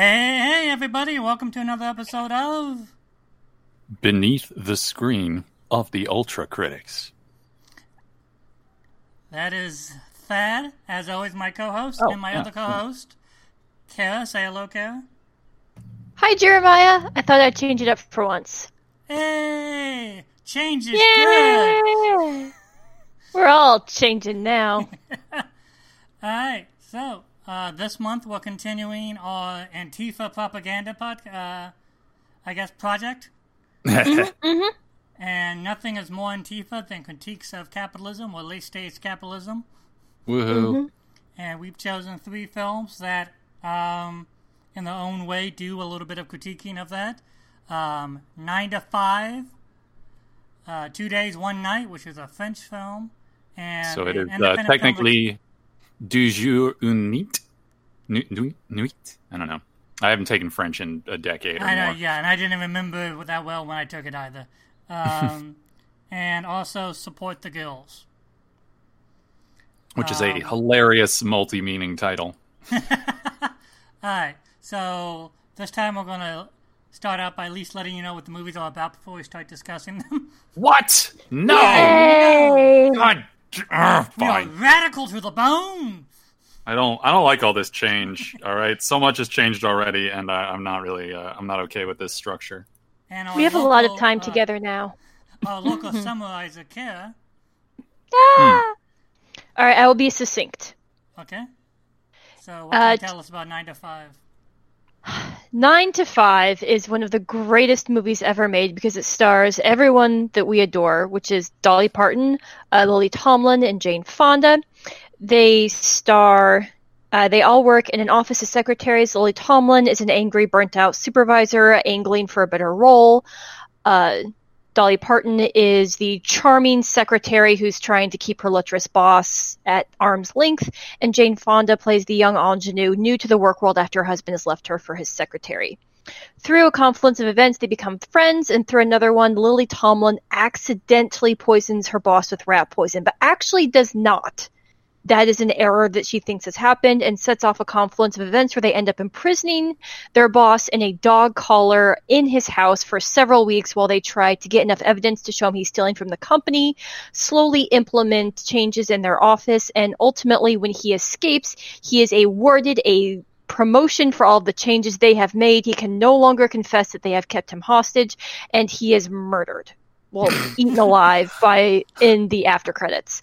Hey, hey, everybody! Welcome to another episode of Beneath the Screen of the Ultra Critics. That is Thad, as always, my co-host, Oh, and my yeah, other co-host, Kara. Say hello, Kara. Hi, Jeremiah. I thought I'd change it up for once. Hey, change is good. We're all changing now. All right, so uh, this month we're continuing our Antifa propaganda pod, uh, I guess, project. And nothing is more Antifa than critiques of capitalism or late stage capitalism. Woohoo. And we've chosen three films that, um, in their own way, do a little bit of critiquing of that. Um, Nine to Five, uh, Two Days, One Night, which is a French film. And So it an uh, independent film which- technically du jour une nuit. I don't know. I haven't taken French in a decade or I know, more. yeah, and I didn't remember that well when I took it either. Um, and also support the girls. Which is Um, a hilarious multi-meaning title. All right, so this time we're gonna start out by at least letting you know what the movies are about before we start discussing them. What? No! Hey! God. Ugh, We are radical to the bone. I don't. I don't like all this change. All right, so much has changed already, and I, I'm not really. Uh, I'm not okay with this structure. And We have a lot of time uh, together now. Our local summarizer, Kara. Ah! All right, I will be succinct. Okay. So what Uh, you tell us about Nine to Five? Nine to Five is one of the greatest movies ever made because it stars everyone that we adore, which is Dolly Parton, uh, Lily Tomlin, and Jane Fonda. They star. Uh, they all work in an office of secretaries. Lily Tomlin is an angry, burnt-out supervisor angling for a better role. Uh, Dolly Parton is the charming secretary who's trying to keep her lustrous boss at arm's length, and Jane Fonda plays the young ingenue new to the work world after her husband has left her for his secretary. Through a confluence of events, they become friends, and through another one, Lily Tomlin accidentally poisons her boss with rat poison, but actually does not. That is an error that she thinks has happened and sets off a confluence of events where they end up imprisoning their boss in a dog collar in his house for several weeks while they try to get enough evidence to show him he's stealing from the company, slowly implement changes in their office, and ultimately, when he escapes, he is awarded a promotion for all the changes they have made. He can no longer confess that they have kept him hostage, and he is murdered. Well, eaten alive by in the after credits.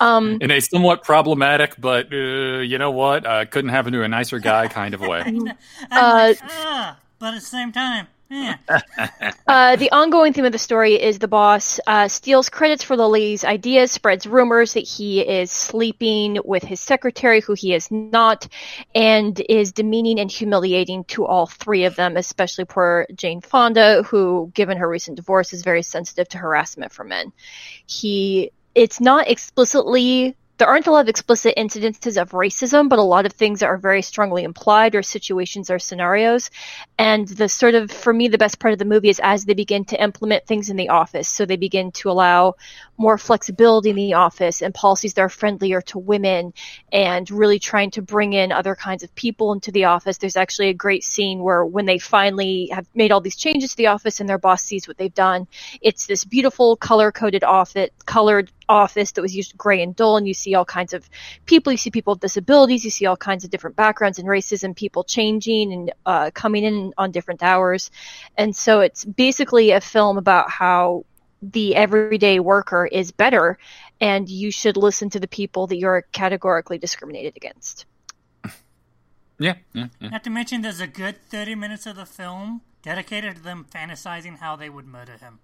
Um, In a somewhat problematic, but uh, you know what? Uh, couldn't happen to a nicer guy kind of way. I'm Uh, like, ah, but at the same time, yeah. Uh, the ongoing theme of the story is the boss uh, steals credits for Lily's ideas, spreads rumors that he is sleeping with his secretary, who he is not, and is demeaning and humiliating to all three of them, especially poor Jane Fonda, who, given her recent divorce, is very sensitive to harassment from men. He, it's not explicitly there aren't a lot of explicit incidences of racism, but a lot of things that are very strongly implied or situations or scenarios. And the sort of, for me, the best part of the movie is as they begin to implement things in the office. So they begin to allow more flexibility in the office and policies that are friendlier to women and really trying to bring in other kinds of people into the office. There's actually a great scene where when they finally have made all these changes to the office and their boss sees what they've done, it's this beautiful color coded office, colored office that was used gray and dull and you see all kinds of people you see people with disabilities you see all kinds of different backgrounds and races and people changing and uh, coming in on different hours and so it's basically a film about how the everyday worker is better and you should listen to the people that you're categorically discriminated against Yeah, yeah, yeah. Not to mention, there's a good 30 minutes of the film dedicated to them fantasizing how they would murder him.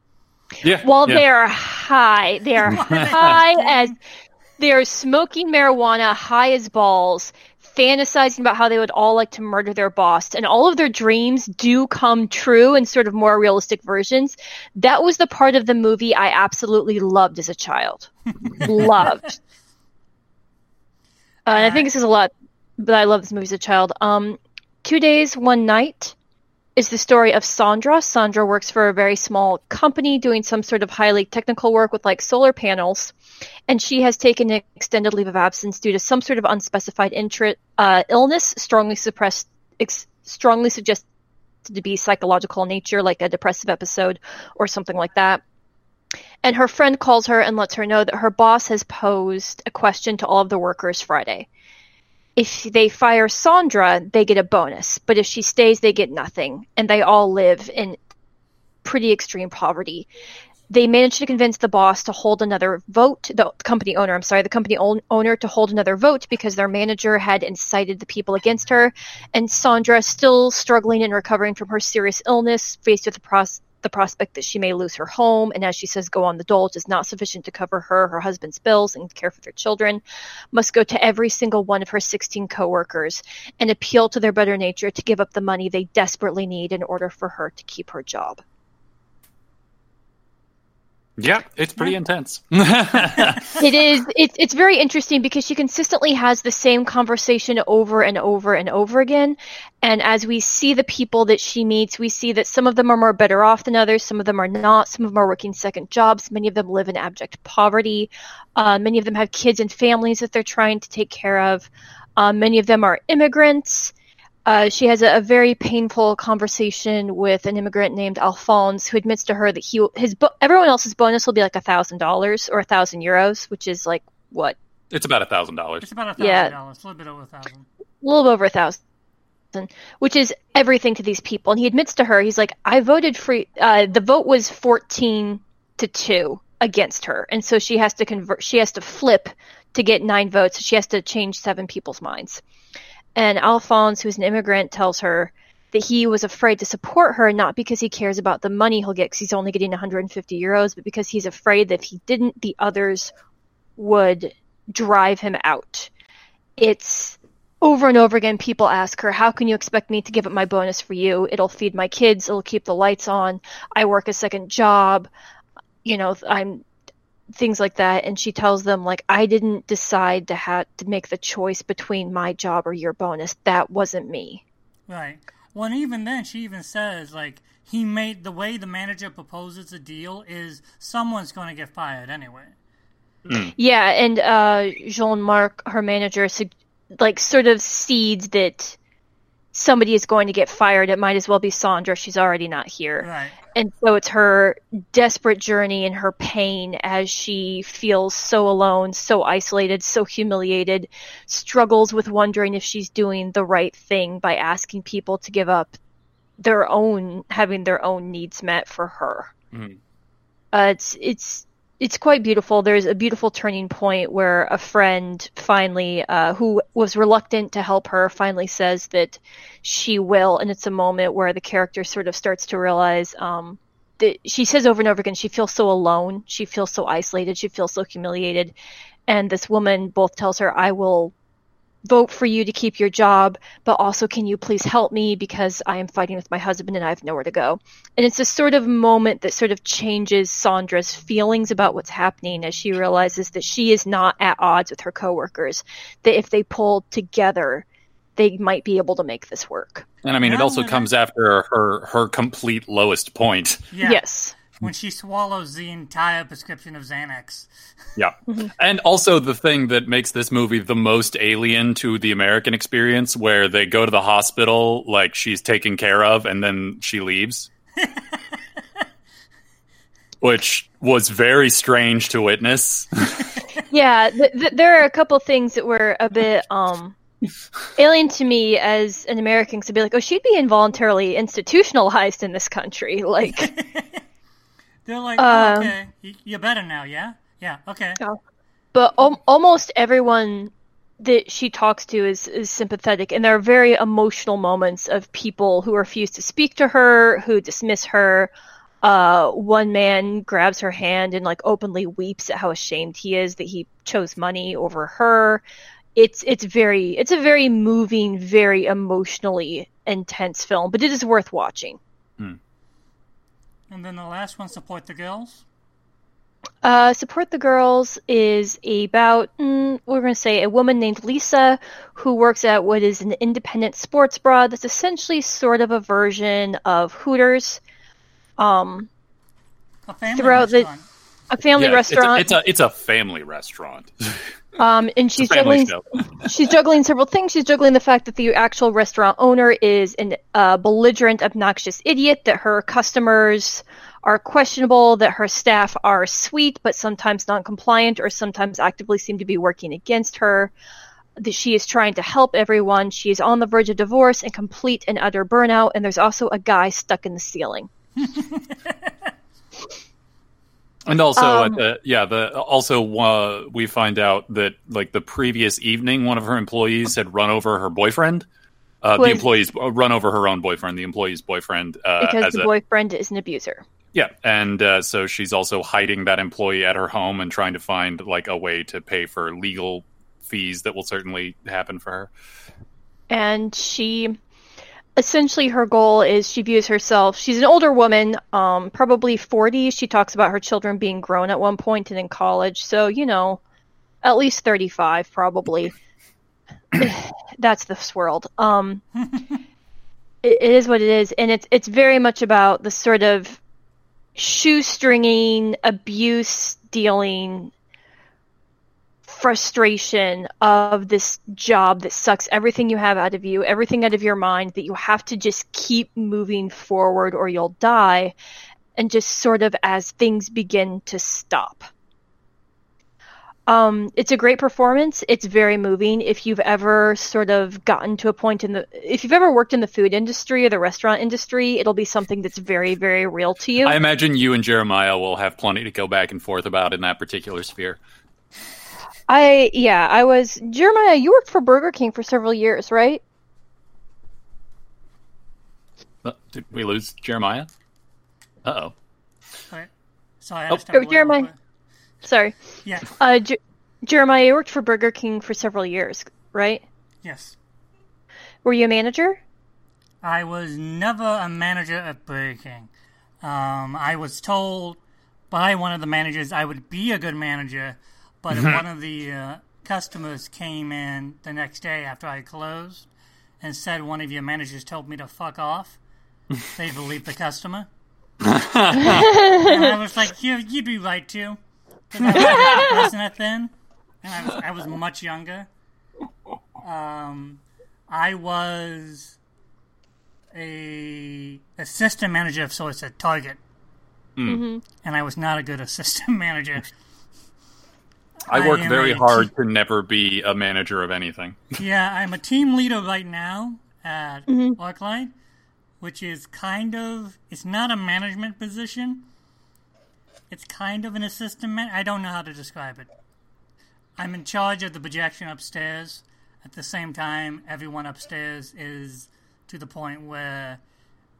yeah. while yeah. they're high they're high as they're smoking marijuana high as balls fantasizing about how they would all like to murder their boss. And all of their dreams do come true in sort of more realistic versions. That was the part of the movie i absolutely loved as a child. Loved. Uh, and i think this is a lot but i love this movie as a child. Um two days one night is the story of Sandra. Sandra works for a very small company doing some sort of highly technical work with like solar panels. And she has taken an extended leave of absence due to some sort of unspecified uh, illness, strongly suppressed ex- strongly suggested to be psychological in nature, like a depressive episode or something like that. And her friend calls her and lets her know that her boss has posed a question to all of the workers Friday. If they fire Sandra, they get a bonus, but if she stays, they get nothing. And they all live in pretty extreme poverty. They managed to convince the boss to hold another vote, the company owner, I'm sorry, the company own, owner to hold another vote because their manager had incited the people against her. And Sandra, still struggling and recovering from her serious illness, faced with the pros- the prospect that she may lose her home, and as she says, go on the dole is not sufficient to cover her, her husband's bills, and care for their children, must go to every single one of her 16 coworkers and appeal to their better nature to give up the money they desperately need in order for her to keep her job. Yeah, it's pretty intense. it is. It's it's very interesting because she consistently has the same conversation over and over and over again. And as we see the people that she meets we see that some of them are more better off than others. Some of them are not. Some of them are working second jobs. Many of them live in abject poverty. Uh, many of them have kids and families that they're trying to take care of. Uh, many of them are immigrants uh, she has a, a, very painful conversation with an immigrant named Alphonse, who admits to her that he his everyone else's bonus will be like a thousand dollars or a thousand euros, which is like what? It's about a thousand dollars. It's about a thousand dollars, a little bit over a thousand. A little over a thousand, which is everything to these people. And he admits to her, he's like, I voted for uh, the vote was fourteen to two against her, and so she has to convert. She has to flip to get nine votes. She has to change seven people's minds. And Alphonse, who's an immigrant, tells her that he was afraid to support her, not because he cares about the money he'll get because he's only getting 150 euros, but because he's afraid that if he didn't, the others would drive him out. It's over and over again, people ask her, How can you expect me to give up my bonus for you? It'll feed my kids, it'll keep the lights on. I work a second job. You know, I'm things like that and she tells them like i didn't decide to have to make the choice between my job or your bonus. That wasn't me. Right. Well and even then she even says like he made the way the manager proposes the deal is someone's going to get fired anyway. Mm. yeah and uh jean-marc her manager like sort of seeds that somebody is going to get fired it might as well be sandra she's already not here right and so it's her desperate journey and her pain as she feels so alone, so isolated, so humiliated, struggles with wondering if she's doing the right thing by asking people to give up their own having their own needs met for her. Mm-hmm. Uh, it's it's it's quite beautiful. There's a beautiful turning point where a friend finally, uh, who was reluctant to help her, finally says that she will, and it's a moment where the character sort of starts to realize um, that she says over and over again she feels so alone, she feels so isolated, she feels so humiliated, and this woman both tells her, "I will vote for you to keep your job, but also can you please help me because I am fighting with my husband and I have nowhere to go. And it's a sort of moment that sort of changes Sandra's feelings about what's happening as she realizes that she is not at odds with her coworkers, that if they pull together, they might be able to make this work. And I mean, it also comes after her her complete lowest point. Yeah. Yes when she swallows the entire prescription of Xanax. Yeah. and also the thing that makes this movie the most alien to the American experience where they go to the hospital like she's taken care of and then she leaves. Which was very strange to witness. yeah, th- th- there are a couple things that were a bit um alien to me as an American to be like, oh, she'd be involuntarily institutionalized in this country. Like, they're like, oh, okay, you're better now, yeah? Yeah, okay. But al- almost everyone that she talks to is, is sympathetic, and there are very emotional moments of people who refuse to speak to her, who dismiss her. Uh, one man grabs her hand and like openly weeps at how ashamed he is that he chose money over her. It's it's very it's a very moving, very emotionally intense film, but it is worth watching. Hmm. And then the last one, Support the Girls. Uh, Support the Girls is about, mm, we're going to say, a woman named Lisa who works at what is an independent sports bra that's essentially sort of a version of Hooters. Um, a family throughout restaurant. the a family Yeah, it's a- restaurant. It's a, it's a family restaurant. Um, and she's juggling. she's juggling several things. She's juggling the fact that the actual restaurant owner is an uh, belligerent, obnoxious idiot. That her customers are questionable. That her staff are sweet but sometimes non-compliant, or sometimes actively seem to be working against her. That she is trying to help everyone. She is on the verge of divorce and complete and utter burnout. And there's also a guy stuck in the ceiling. And also, Um, at the, yeah, the also uh, we find out that like the previous evening, one of her employees had run over her boyfriend. Uh, the employees uh, run over her own boyfriend, the employee's boyfriend, uh, Because the a boyfriend is an abuser. yeah, and uh, so she's also hiding that employee at her home and trying to find like a way to pay for legal fees that will certainly happen for her. and she essentially her goal is she views herself she's an older woman um probably 40 she talks about her children being grown at one point and in college. So you know at least 35 probably. That's this world. Um it, it is what it is. And it's it's very much about the sort of shoestringing abuse dealing frustration of this job that sucks everything you have out of you, everything out of your mind, that you have to just keep moving forward or you'll die, and just sort of as things begin to stop. Um, it's a great performance. It's very moving. If you've ever sort of gotten to a point in the, if you've ever worked in the food industry or the restaurant industry, it'll be something that's very, very real to you. I imagine you and Jeremiah will have plenty to go back and forth about in that particular sphere. I, yeah, I was, Jeremiah, you worked for Burger King for several years, right? Uh, Did we lose Jeremiah? Uh oh. Sorry, Sorry I Oh. just have a Oh, Jeremiah. little- Sorry. Yeah. Uh, J- Jeremiah, you worked for Burger King for several years, right? Yes. Were you a manager? I was never a manager at Burger King. Um, I was told by one of the managers I would be a good manager, but one of the uh, customers came in the next day after I closed and said one of your managers told me to fuck off, they believed the customer. and I was like, you, you'd be right too. I wasn't that then, and I was, I was much younger. Um, I was a assistant manager of sorts at Target, and I was not a good assistant manager. I I work am very a hard to never be a manager of anything. yeah, I'm a team leader right now at mm-hmm. Arclight, which is kind of it's not a management position. It's kind of an assistant man. I don't know how to describe it. I'm in charge of the projection upstairs. At the same time, everyone upstairs is to the point where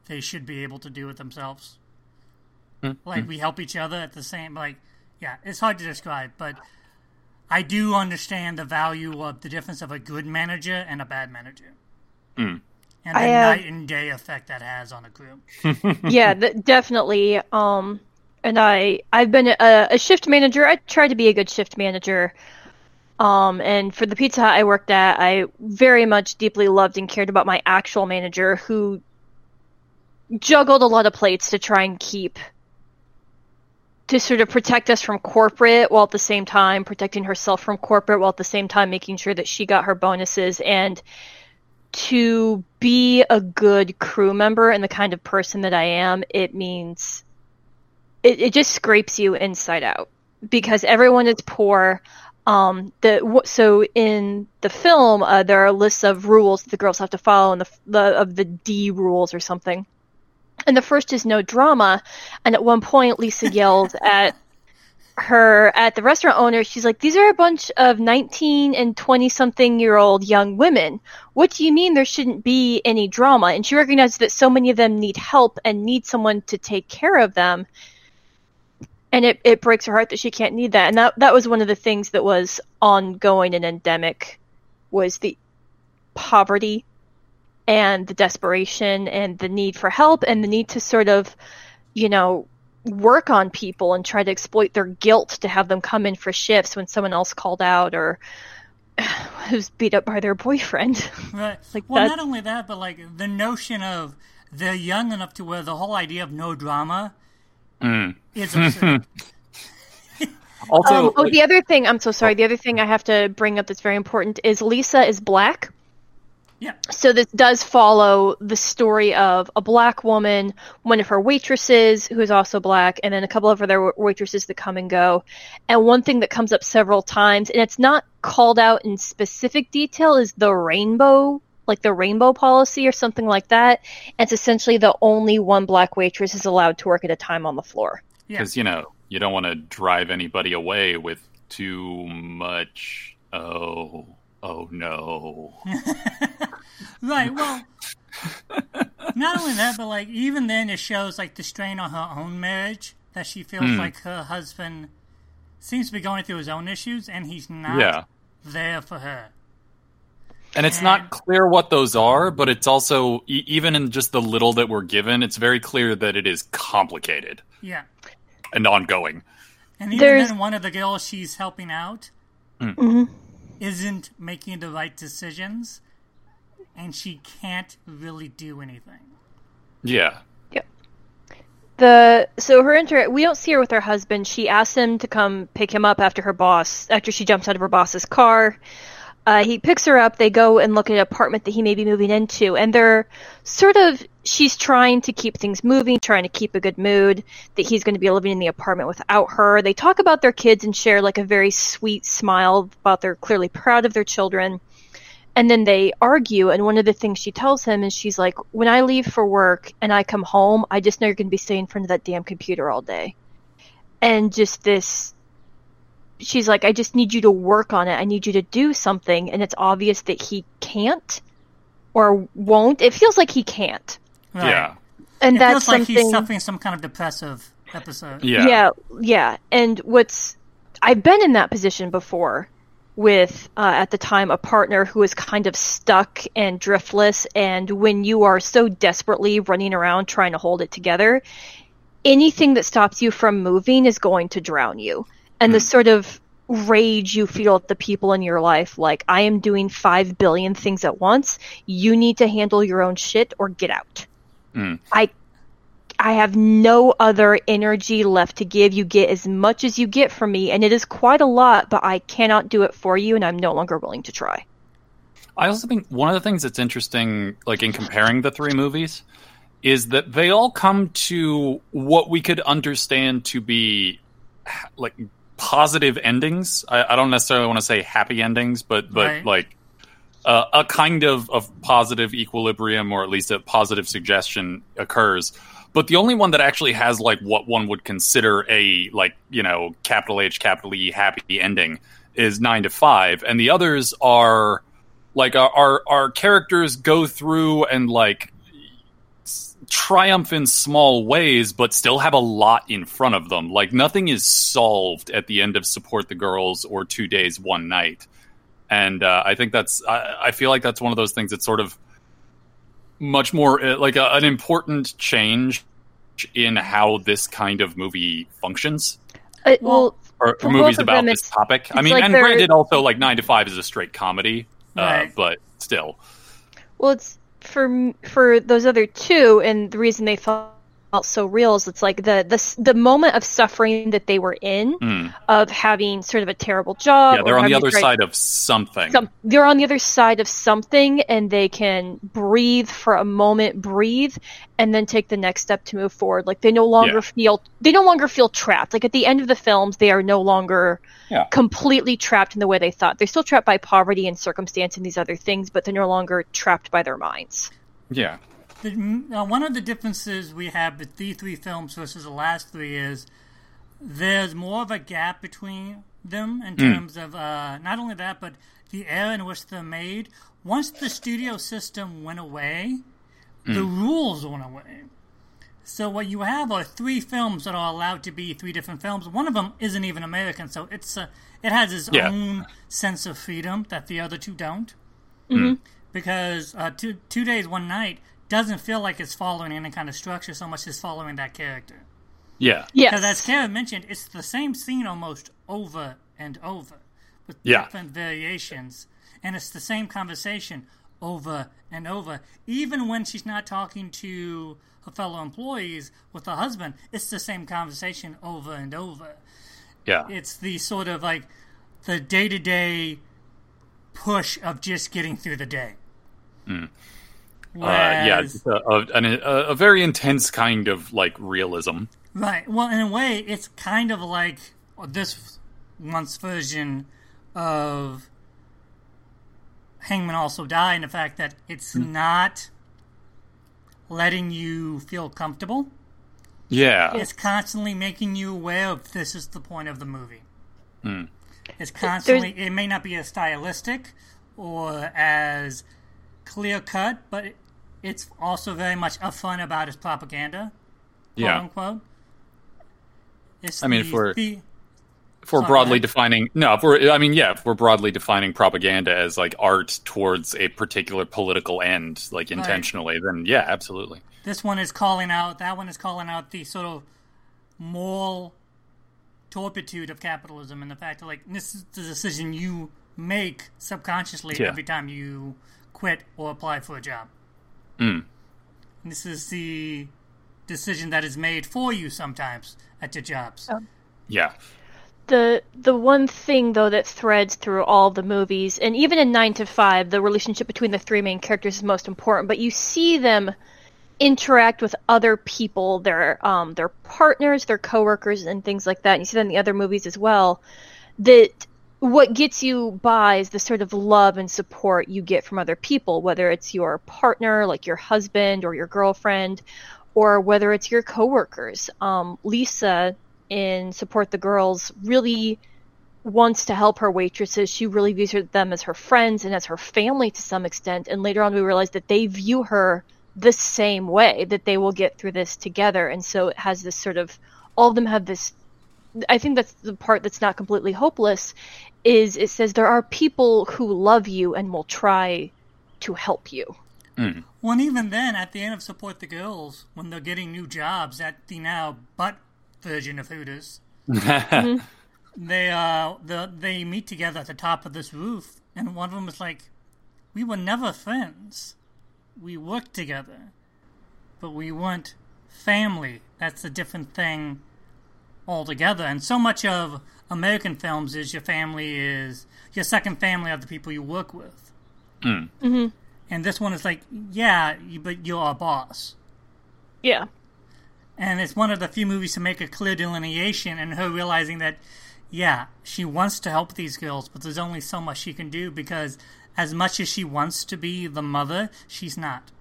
they should be able to do it themselves. Hmm, like hmm. we help each other at the same like yeah, it's hard to describe, but I do understand the value of the difference of a good manager and a bad manager. And the I, uh, night and day effect that has on a crew. yeah, th- definitely. Um, and I I've been a, a shift manager. I try to be a good shift manager. Um, and for the Pizza Hut I worked at, I very much deeply loved and cared about my actual manager, who juggled a lot of plates to try and keep to sort of protect us from corporate while at the same time protecting herself from corporate while at the same time making sure that she got her bonuses and to be a good crew member and the kind of person that I am, it means it, it just scrapes you inside out because everyone is poor. Um, the so in the film, uh, there are lists of rules the girls have to follow, and the, the of the D rules or something. And the first is no drama. And at one point, Lisa yelled at her at the restaurant owner. She's like, "These are a bunch of 19 and 20 something year old young women. What do you mean there shouldn't be any drama?" And she recognizes that so many of them need help and need someone to take care of them. And it, it breaks her heart that she can't need that. And that that was one of the things that was ongoing and endemic was the poverty and the desperation and the need for help and the need to sort of, you know, work on people and try to exploit their guilt to have them come in for shifts when someone else called out or who's beat up by their boyfriend. Right. like well, that- not only that, but like the notion of they're young enough to where the whole idea of no drama Mm. is absurd. Also, Um, oh, like- the other thing, I'm so sorry. The other thing I have to bring up that's very important is Lisa is black. Yeah. So this does follow the story of a black woman, one of her waitresses who is also black, and then a couple of other waitresses that come and go. And one thing that comes up several times, and it's not called out in specific detail, is the rainbow, like the rainbow policy or something like that. And it's essentially the only one black waitress is allowed to work at a time on the floor. Yeah. because you know you don't want to drive anybody away with too much. Oh, oh no. Right. Well, not only that, but like even then, it shows like the strain on her own marriage that she feels Hmm. like her husband seems to be going through his own issues, and he's not Yeah. there for her. And it's not clear what those are, but it's also e- even in just the little that we're given, it's very clear that it is complicated Yeah. and ongoing. And even There's- then, one of the girls she's helping out Mm-hmm. Isn't making the right decisions, and she can't really do anything. Yeah. Yep. The so her inter we don't see her with her husband. She asks him to come pick him up after her boss after she jumps out of her boss's car. Uh, he picks her up. They go and look at an apartment that he may be moving into, and they're sort of she's trying to keep things moving, trying to keep a good mood. That he's going to be living in the apartment without her. They talk about their kids and share like a very sweet smile about they're clearly proud of their children. And then they argue, and one of the things she tells him is she's like, When I leave for work and I come home, I just know you're going to be sitting in front of that damn computer all day. And just this, she's like, I just need you to work on it. I need you to do something. And it's obvious that he can't or won't. It feels like he can't. Right. Yeah. And It that's feels like something. he's suffering some kind of depressive episode. Yeah. yeah yeah and what's i've been in that position before with uh, at the time a partner who is kind of stuck and driftless and when you are so desperately running around trying to hold it together anything that stops you from moving is going to drown you and the sort of rage you feel at the people in your life like i am doing 5 billion things at once you need to handle your own shit or get out Mm. i I have no other energy left to give. You get as much as you get from me, and it is quite a lot, but I cannot do it for you, and I'm no longer willing to try. I also think one of the things that's interesting, like in comparing the three movies, is that they all come to what we could understand to be like positive endings. I, I don't necessarily want to say happy endings, but but Right. like uh, a kind of of positive equilibrium, or at least a positive suggestion occurs. But the only one that actually has like what one would consider a like you know capital H capital E happy ending is nine to five, and the others are like our our, our characters go through and like triumph in small ways but still have a lot in front of them. Like nothing is solved at the end of support the girls or two days one night. And uh, i think that's I, I feel like that's one of those things that's sort of much more uh, like a, an important change in how this kind of movie functions. Uh, well, or, For or movies about them, this topic. I mean, like and they're- granted, also like Nine to Five is a straight comedy, uh, but still, well, it's for for those other two, and the reason they felt so real is it's like the the the moment of suffering that they were in, Mm. of having sort of a terrible job. yeah, they're on the other side of something. some they're on the other side of something and they can breathe for a moment breathe and then take the next step to move forward like they no longer Yeah. feel they no longer feel trapped like at the end of the films they are no longer Yeah. completely trapped in the way they thought they're still trapped by poverty and circumstance and these other things but they're no longer trapped by their minds Yeah, The, uh, one of the differences we have with these three films versus the last three is there's more of a gap between them in terms of uh, not only that, but the era in which they're made. Once the studio system went away, the rules went away. So what you have are three films that are allowed to be three different films. One of them isn't even American, so it's uh, it has its Yeah. own sense of freedom that the other two don't Mm-hmm. because uh, two two days one night doesn't feel like it's following any kind of structure so much as following that character. yeah, Yeah. Because as yes Kara mentioned, it's the same scene almost over and over with Yeah. different variations, and it's the same conversation over and over. Even when she's not talking to her fellow employees with her husband, it's the same conversation over and over. Yeah. It's the sort of like the day to day push of just getting through the day. Yeah, Whereas- it's a, a, a, a very intense kind of like realism. Right. Well, in a way, it's kind of like this month's version of Hangmen Also Die in the fact that it's not letting you feel comfortable. Yeah, It's constantly making you aware of this is the point of the movie. Hmm. It's constantly, it may not be as stylistic or as clear cut, but it, it's also very much a fun about its propaganda, quote yeah. unquote. It's I mean, the- if we're- the- If we're broadly defining, no, if we're, I mean, yeah, if we're broadly defining propaganda as like art towards a particular political end, like intentionally, then yeah, absolutely. this one is calling out, that one is calling out the sort of moral torpitude of capitalism and the fact that, like, this is the decision you make subconsciously Yeah. every time you quit or apply for a job. Mm. This is the decision that is made for you sometimes at your jobs. Yeah, the the one thing though that threads through all the movies and even in 9 to 5 the relationship between the three main characters is most important but you see them interact with other people their um their partners their coworkers and things like that and you see that in the other movies as well that what gets you by is the sort of love and support you get from other people whether it's your partner like your husband or your girlfriend or whether it's your coworkers. Um lisa in support the girls really wants to help her waitresses. She really views them as her friends and as her family to some extent. And later on we realize that they view her the same way that they will get through this together. And so it has this sort of all of them have this I think that's the part that's not completely hopeless is it says there are people who love you and will try to help you. Well, and even then, at the end of Support the Girls, when they're getting new jobs at the now butt version of Hooters, they uh the, they meet together at the top of this roof, and one of them is like, "We were never friends. We worked together, but we weren't family. That's a different thing altogether." And so much of American films is your family is your second family are the people you work with. And this one is like, yeah, you- but you're our boss. Yeah. And it's one of the few movies to make a clear delineation and her realizing that, yeah, she wants to help these girls, but there's only so much she can do because as much as she wants to be the mother, she's not.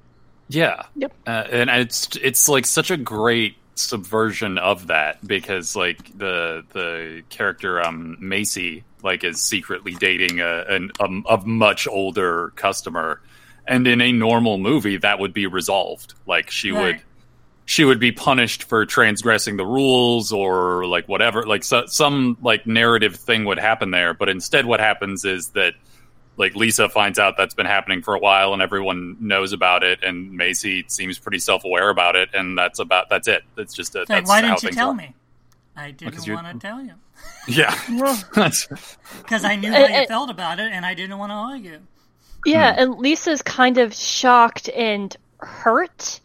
Yeah. Yep. Uh, and it's it's like such a great subversion of that because like the the character um Macy like is secretly dating a an, a, a much older customer. And in a normal movie that would be resolved. Like she would she would be punished for transgressing the rules or like whatever. Like so, some like narrative thing would happen there. But instead what happens is that like Lisa finds out that's been happening for a while and everyone knows about it and Macy seems pretty self-aware about it and that's about that's it it's just a, It's like, that's why didn't you tell are. me? I didn't you're- want to tell you. yeah That's- Because I knew Uh, how you uh, felt about it and I didn't want to argue. Yeah, and Lisa's kind of shocked and hurt,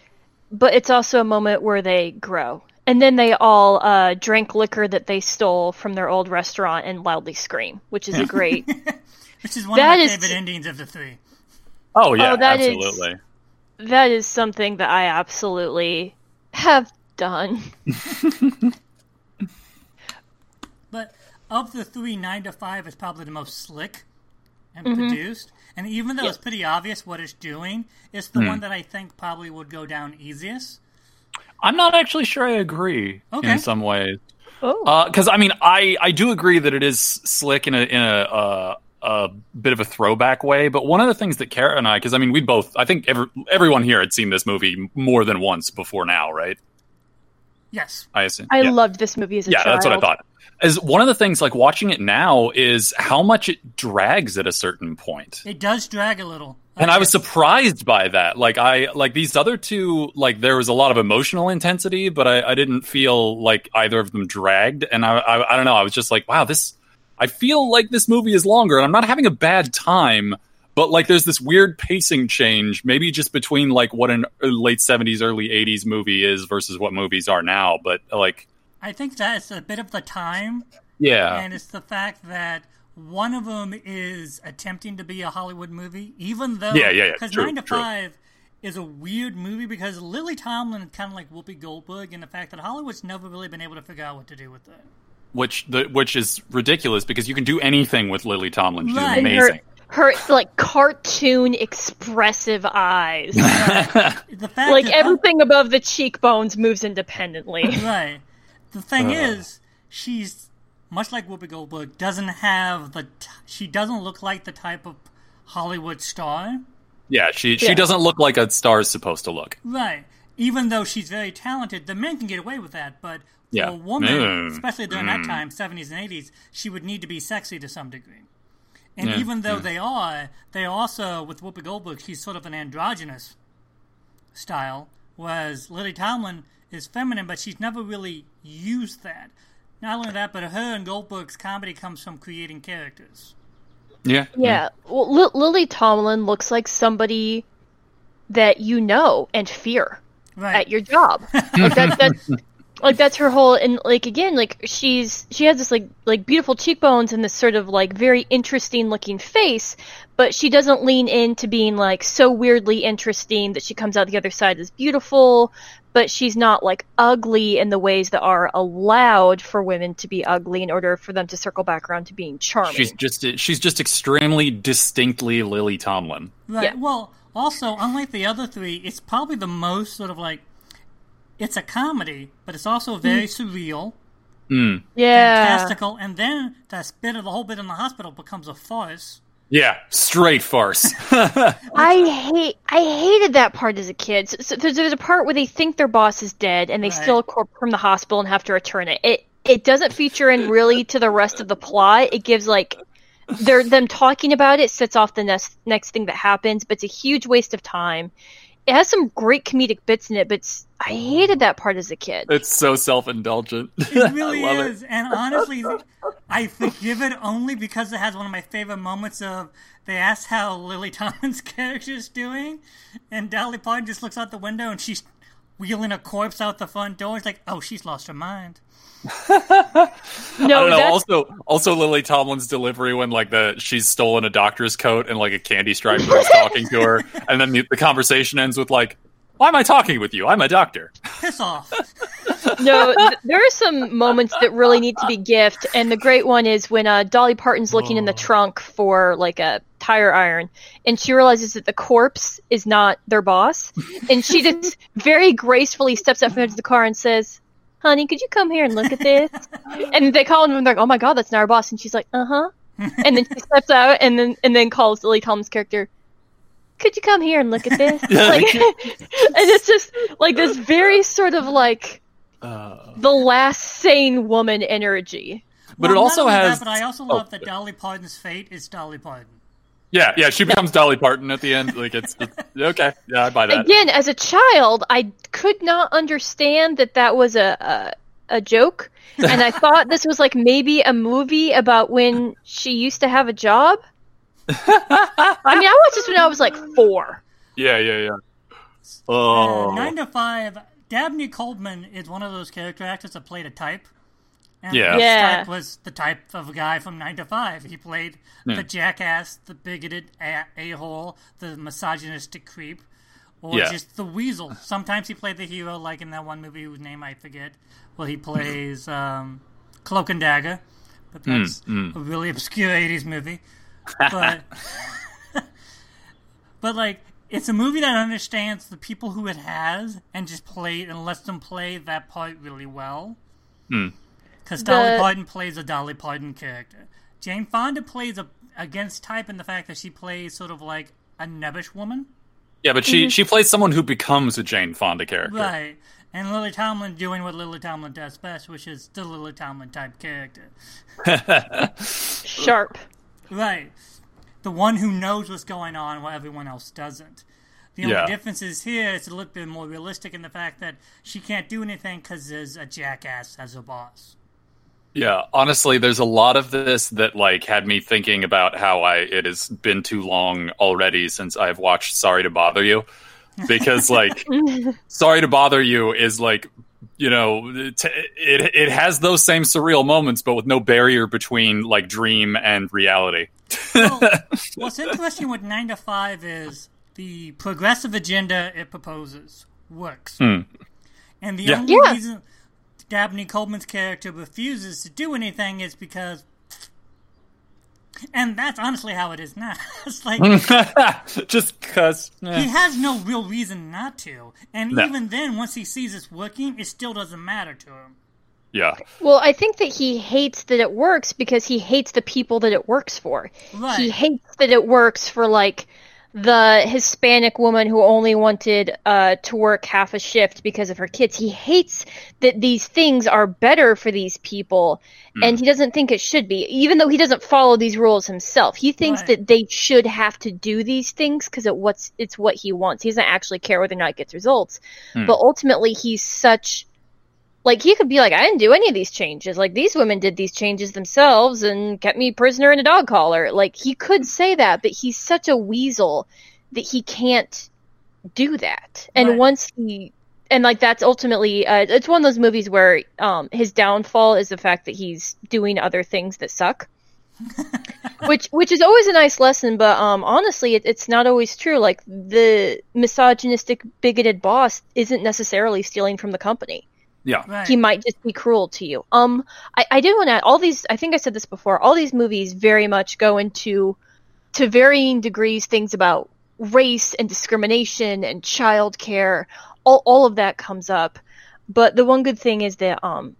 but it's also a moment where they grow. And then they all uh, drink liquor that they stole from their old restaurant and loudly scream, which is a great. Which is one That of my is- favorite endings of the three. oh yeah Oh, that is- absolutely that is something that I absolutely have done. But of the three, nine to five is probably the most slick and Mm-hmm. produced. And even though it's pretty obvious what it's doing, it's the one that I think probably would go down easiest. I'm not actually sure I agree Okay. in some ways Oh, because I mean, I I do agree that it is slick in a in a uh, a bit of a throwback way. But one of the things that Kara and I, because I mean, we both, I think every, everyone here had seen this movie more than once before now, right? Yes. I assume. I yeah. loved this movie as a yeah, child. that's what I thought. As one of the things, like watching it now, is how much it drags at a certain point. It does drag a little. and I was surprised by that. Like I like these other two, like there was a lot of emotional intensity, but I, I didn't feel like either of them dragged. And I, I I don't know. I was just like, wow, this. I feel like this movie is longer, and I'm not having a bad time. But like, there's this weird pacing change, maybe just between like what an uh, late '70s, early '80s movie is versus what movies are now. But like, I think that's a bit of the time Yeah. and it's the fact that one of them is attempting to be a Hollywood movie, even though Yeah, yeah, yeah. because Nine to true. Five is a weird movie because Lily Tomlin is kind of like Whoopi Goldberg in the fact that Hollywood's never really been able to figure out what to do with it. Which the which is ridiculous because you can do anything with Lily Tomlin. She's Right. Amazing. her, her like cartoon expressive eyes. The fact like that everything above the cheekbones moves independently. Right. The thing Uh. is, she's much like Whoopi Goldberg. Doesn't have the. T- she doesn't look like the type of Hollywood star. Yeah, she she Yeah. doesn't look like a star is supposed to look. Right. Even though she's very talented, the men can get away with that. But for Yeah. a woman, Mm. especially during that time, seventies and eighties, she would need to be sexy to some degree. And Yeah, even though yeah. they are, they also with Whoopi Goldberg, she's sort of an androgynous style, whereas Lily Tomlin is feminine, but she's never really used that. Not only that, but her and Goldberg's comedy comes from creating characters. Yeah. Yeah. Well, Li- Lily Tomlin looks like somebody that you know and fear Right. at your job. like that, that's like that's her whole and like again like she's she has this like like beautiful cheekbones and this sort of like very interesting looking face, but she doesn't lean into being like so weirdly interesting that she comes out the other side as beautiful. But she's not like ugly in the ways that are allowed for women to be ugly in order for them to circle back around to being charming. She's just she's just extremely distinctly Lily Tomlin. Right. Yeah. Well, also, unlike the other three, it's probably the most sort of like it's a comedy, but it's also very surreal, Mm. yeah. fantastical, and then that bit of the whole bit in the hospital becomes a farce. Yeah, straight farce. I hate I hated that part as a kid. So, so there's, there's a part where they think their boss is dead and they Right. steal a corpse from the hospital and have to return it. It it doesn't feature in really to the rest of the plot. It gives like they're them talking about it sets off the next next thing that happens, but it's a huge waste of time. It has some great comedic bits in it, but I hated that part as a kid. it's so self indulgent. It really I love is, and honestly, I forgive it only because it has one of my favorite moments of they ask how Lily Tomlin's character is doing, and Dolly Parton just looks out the window and she's wheeling a corpse out the front door. It's like, oh, she's lost her mind. No, I don't know. Also, also Lily Tomlin's delivery when like the she's stolen a doctor's coat and like a candy striper is talking to her, and then the, the conversation ends with like, "Why am I talking with you? I'm a doctor." Piss off. no, th- there are some moments that really need to be gift, and the great one is when uh, Dolly Parton's looking in the trunk for like a tire iron, and she realizes that the corpse is not their boss, and she just very gracefully steps up from the car and says, "Honey, could you come here and look at this?" and they call him and they're like, "Oh my god, that's not our boss," and she's like, "Uh huh," and then she steps out and then and then calls Lily Tomlin's character. Could you come here and look at this? Like, and it's just like this very sort of like Uh, the last sane woman energy. but Well, it also only that, has. but I also oh, love that Dolly Parton's fate is Dolly Parton. Yeah, yeah, she becomes Dolly Parton at the end. Like it's, it's okay. Yeah, I buy that. Again, as a child, I could not understand that that was a a, a joke, and I thought this was like maybe a movie about when she used to have a job. I mean, I watched this when I was like four. Yeah, yeah, yeah. Uh, Oh, Nine to Five. Dabney Coleman is one of those character actors that played a type. And Yeah. this Yeah. type was the type of a guy from Nine to Five. He played Hmm. the jackass, the bigoted a- a-hole, the misogynistic creep, or Yeah. just the weasel. Sometimes he played the hero, like in that one movie whose name I forget. Well, he plays um, Cloak and Dagger, but Hmm, that's a really obscure '80s movie. But but like it's a movie that understands the people who it has and just play and lets them play that part really well. Hmm. Because Dolly The- Parton plays a Dolly Parton character. Jane Fonda plays a against type in the fact that she plays sort of like a nebbish woman, yeah, but she mm-hmm. she plays someone who becomes a Jane Fonda character. right? And Lily Tomlin doing what Lily Tomlin does best, which is the Lily Tomlin type character, Sharp. right? The one who knows what's going on while everyone else doesn't. The only Yeah. difference is here it's a little bit more realistic in the fact that she can't do anything because there's a jackass as a boss. Yeah, honestly, there's a lot of this that like had me thinking about how I it has been too long already since I've watched Sorry to Bother You, because like Sorry to Bother You is like you know, it, it it has those same surreal moments, but with no barrier between like dream and reality. well, what's interesting with nine to five is the progressive agenda it proposes works, Hmm. and the Yeah. only Yeah. reason Dabney Coleman's character refuses to do anything is because. And that's honestly how it is now. it's like Just because. he has no real reason not to, and No. even then, once he sees it's working, it still doesn't matter to him. yeah. Well, I think that he hates that it works because he hates the people that it works for. Right. He hates that it works for like the Hispanic woman who only wanted uh, to work half a shift because of her kids. He hates that these things are better for these people, and he doesn't think it should be, even though he doesn't follow these rules himself. He thinks Right. that they should have to do these things because it what's it's what he wants. He doesn't actually care whether or not it gets results, but ultimately he's such like he could be like, I didn't do any of these changes. Like these women did these changes themselves and kept me prisoner in a dog collar. Like he could say that, but he's such a weasel that he can't do that. And Right. once he and like that's ultimately uh, it's one of those movies where um his downfall is the fact that he's doing other things that suck. which which is always a nice lesson, but um honestly it, it's not always true. Like the misogynistic bigoted boss isn't necessarily stealing from the company Yeah. Right. he might just be cruel to you. Um, I, I did want to add all these. I think I said this before. All these movies very much go into, to varying degrees, things about race and discrimination and child care. All all of that comes up. But the one good thing is that um,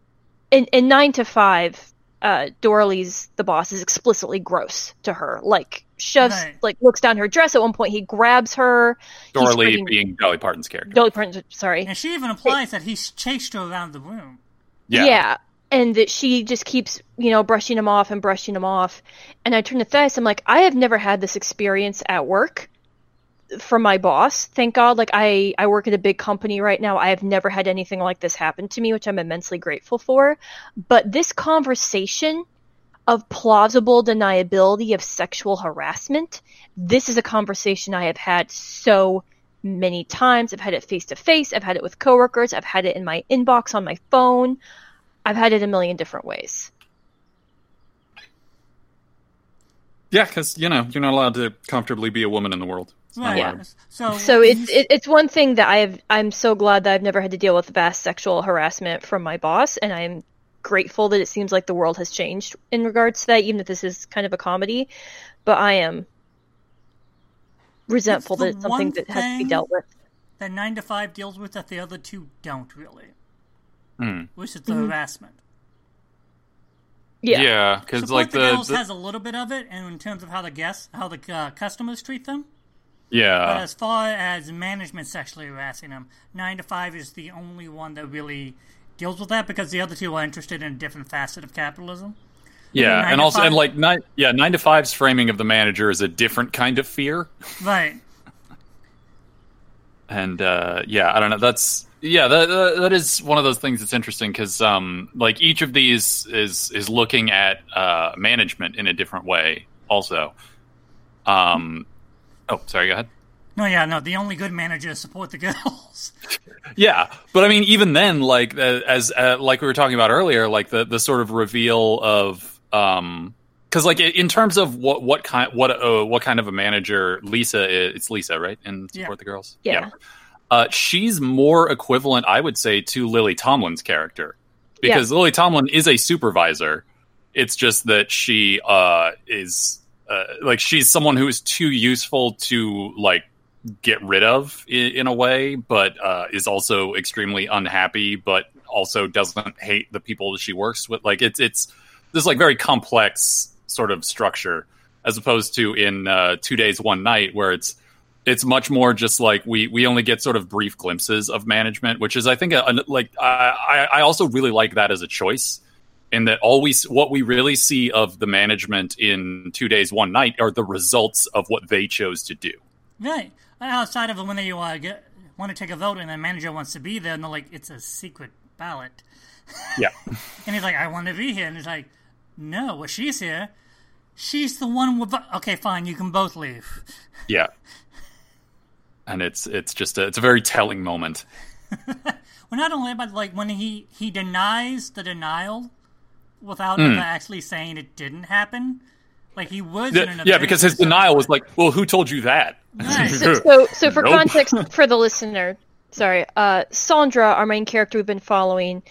in in nine to five, uh, Doralee's the boss is explicitly gross to her. Like shoves, Right. like looks down her dress. At one point, he grabs her. He's Doralee being Dolly Parton's character. Dolly Parton. Sorry. and she even implies that he's chased her around the room. Yeah. And that she just keeps, you know, brushing him off and brushing him off. And I turn to Thais, I'm like, I have never had this experience at work from my boss. Thank God. Like I, I work at a big company right now. I have never had anything like this happen to me, which I'm immensely grateful for. But this conversation of plausible deniability of sexual harassment, this is a conversation I have had so many times. I've had it face to face. I've had it with coworkers. I've had it in my inbox on my phone. I've had it a million different ways. Yeah, because you know you're not allowed to comfortably be a woman in the world. Right. allowed. So So it's it, it's one thing that I've I'm so glad that I've never had to deal with vast sexual harassment from my boss, and I'm grateful that it seems like the world has changed in regards to that, even if this is kind of a comedy. But I am resentful the that it's something that has to be dealt with. that nine to five deals with that the other two don't really, Hmm. which is the Mm-hmm. harassment. Yeah. Yeah, because Support like the, the, the- has a little bit of it, and in terms of how the guests, how the uh, customers treat them. But yeah as far as management sexually harassing them, nine to five is the only one that really deals with that because the other two are interested in a different facet of capitalism. yeah, nine and also five- and like nine yeah nine to five's framing of the manager is a different kind of fear. Right. and uh, yeah, I don't know. That's yeah, that that- that is one of those things that's interesting because um, like each of these is is looking at uh, management in a different way. Also, um, oh, sorry, go ahead. No, yeah, no. The only good manager is support the girls. Yeah, but I mean, even then, like uh, as uh, like we were talking about earlier, like the the sort of reveal of um, because like in terms of what what kind what uh, what kind of a manager Lisa is, it's Lisa, right? And support Yeah. the girls, Yeah. Uh, she's more equivalent, I would say, to Lily Tomlin's character because Lily Tomlin is a supervisor. It's just that she uh, is uh, like she's someone who is too useful to like get rid of in, in a way, but uh, is also extremely unhappy, but also doesn't hate the people she works with. Like it's it's this like very complex sort of structure as opposed to in uh, two days one night where it's it's much more just like we we only get sort of brief glimpses of management, which is I think a, a- like I I I also really like that as a choice. In that all we what we really see of the management in two days one night are the results of what they chose to do. right. Outside of when they uh, get, want to take a vote and the manager wants to be there, and they're like, it's a secret ballot. Yeah. And he's like, I want to be here. And he's like, no, well, she's here. She's the one with. Okay, fine, you can both leave. Yeah. And it's it's just a, it's a very telling moment. well, not only but like when he he denies the denial without ever actually saying it didn't happen. Like he was Yeah, in an yeah, because his denial was like, "Well, who told you that?" Right. So, so, so for Nope. context for the listener, sorry, uh, Sandra, our main character we've been following,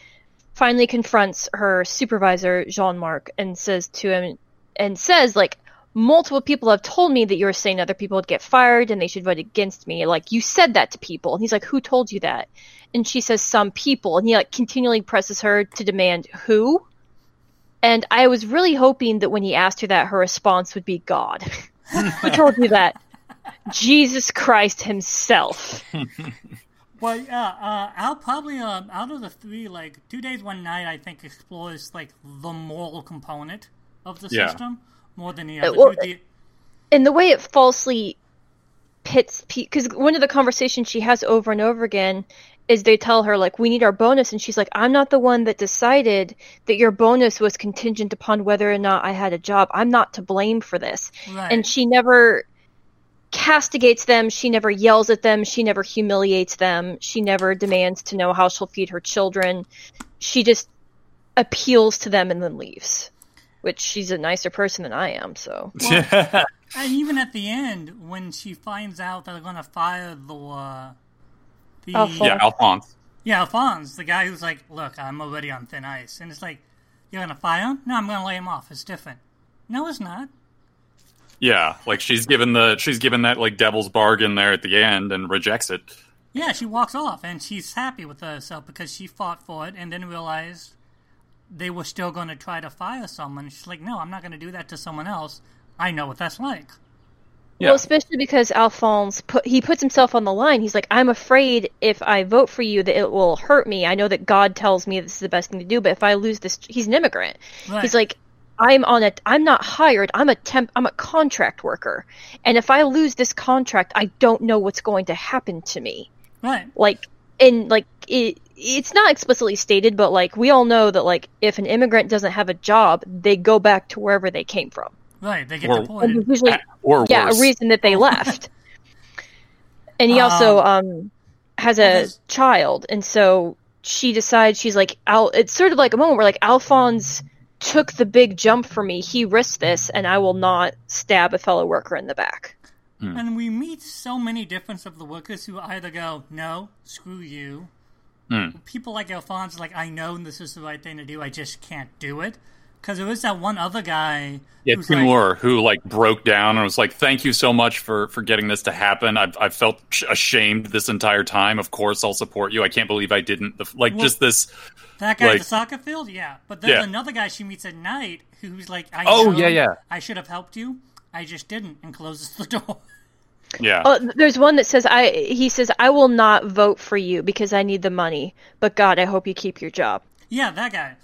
finally confronts her supervisor Jean Marc and says to him, and says like, multiple people have told me that you were saying other people would get fired and they should vote against me. Like you said that to people, and he's like, who told you that? And she says some people, and he like continually presses her to demand who. And I was really hoping that when he asked her that, her response would be God. who told you that? Jesus Christ himself. Well, yeah, uh, I'll probably uh, out of the three, like two days, one night, I think explores like the moral component of the Yeah. system more than the other well, two. The- And the way it falsely pits because one of the conversations she has over and over again is they tell her like we need our bonus and she's like i'm not the one that decided that your bonus was contingent upon whether or not i had a job. I'm not to blame for this. Right. and she never castigates them. She never yells at them. She never humiliates them. She never demands to know how she'll feed her children. She just appeals to them and then leaves which she's a nicer person than i am so. And even at the end, when she finds out they're going to fire the uh, the Alphonse. yeah, Alphonse. yeah Alphonse, the guy who's like, "Look, I'm already on thin ice," and it's like, "You're going to fire him? No, I'm going to lay him off. It's different." No, it's not. Yeah, like she's given the she's given that like devil's bargain there at the end and rejects it. Yeah, she walks off and she's happy with herself because she fought for it and then realized they were still going to try to fire someone. She's like, no, I'm not going to do that to someone else. I know what that's like. Yeah. Well, especially because Alphonse put he puts himself on the line. He's like, I'm afraid if I vote for you that it will hurt me. I know that God tells me this is the best thing to do, but if I lose this, he's an immigrant. Right. He's like, I'm on a, I'm not hired. I'm a temp. I'm a contract worker, and if I lose this contract, I don't know what's going to happen to me. Right. Like, and like it, it's not explicitly stated, but like we all know that like if an immigrant doesn't have a job, they go back to wherever they came from. Right. They get Or- And deported. usually, or yeah, worse. a reason that they left. and he also um, um has a there's- child, and so she decides she's like, Al. It's sort of like a moment where like Alphonse took the big jump for me. He risked this, and I will not stab a fellow worker in the back. Hmm. And we meet so many different of the workers who either go, no, screw you. Hmm. People like Alphonse like, I know this is the right thing to do, I just can't do it. Because there was that one other guy Yeah, who's like, Timur, who like broke down and was like, "Thank you so much for for getting this to happen. I've I've felt sh- ashamed this entire time. Of course, I'll support you. I can't believe I didn't. The- Like Well- just this. That guy at the soccer field? Yeah. But there's Yeah. another guy she meets at night who's like, I Oh, know yeah, yeah. I should have helped you. I just didn't, and closes the door. Yeah, Oh, there's one that says I. He says I will not vote for you because I need the money. But God, I hope you keep your job. yeah, that guy.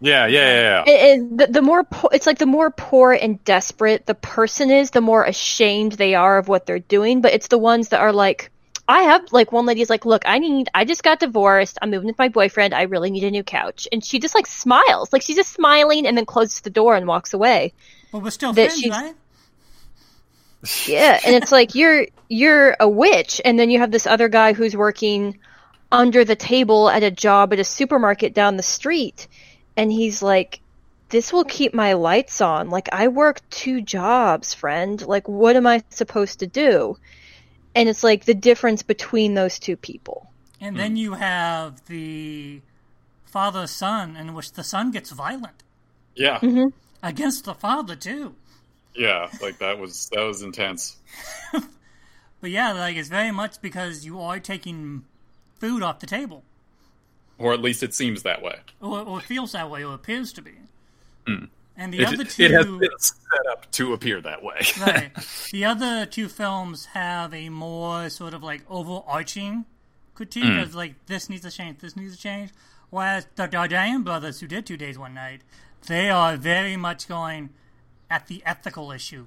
Yeah, yeah, yeah. yeah. And, and the, the more po- it's like the more poor and desperate the person is, the more ashamed they are of what they're doing. But it's the ones that are like, I have like one lady's like, look, I need, I just got divorced. I'm moving with my boyfriend. I really need a new couch, and she just like smiles, like she's just smiling, and then closes the door and walks away. But we're still That friends, she's- right? Yeah, and it's like you're you're a witch, and then you have this other guy who's working under the table at a job at a supermarket down the street, and he's like, "This will keep my lights on. Like I work two jobs, friend. Like what am I supposed to do?" And it's like the difference between those two people. And Hmm. then you have the father son, in which the son gets violent yeah, against the father, too. yeah. Like that was that was intense. But yeah, like it's very much because you are taking food off the table. Or at least it seems that way. Or, or it feels that way, or appears to be. And the. It, other two. it has been set up to appear that way. right. The other two films have a more sort of like overarching critique Hmm. of like this needs to change, this needs to change. Whereas the Dardenne brothers, who did Two Days One Night, they are very much going at the ethical issue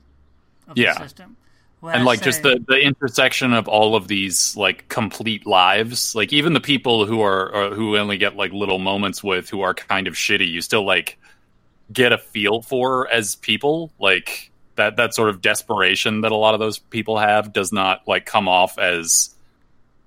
of Yeah. the system. And like just the the intersection of all of these like complete lives. Like even the people who are, are who only get like little moments with who are kind of shitty you still like get a feel for as people. Like that that sort of desperation that a lot of those people have does not like come off as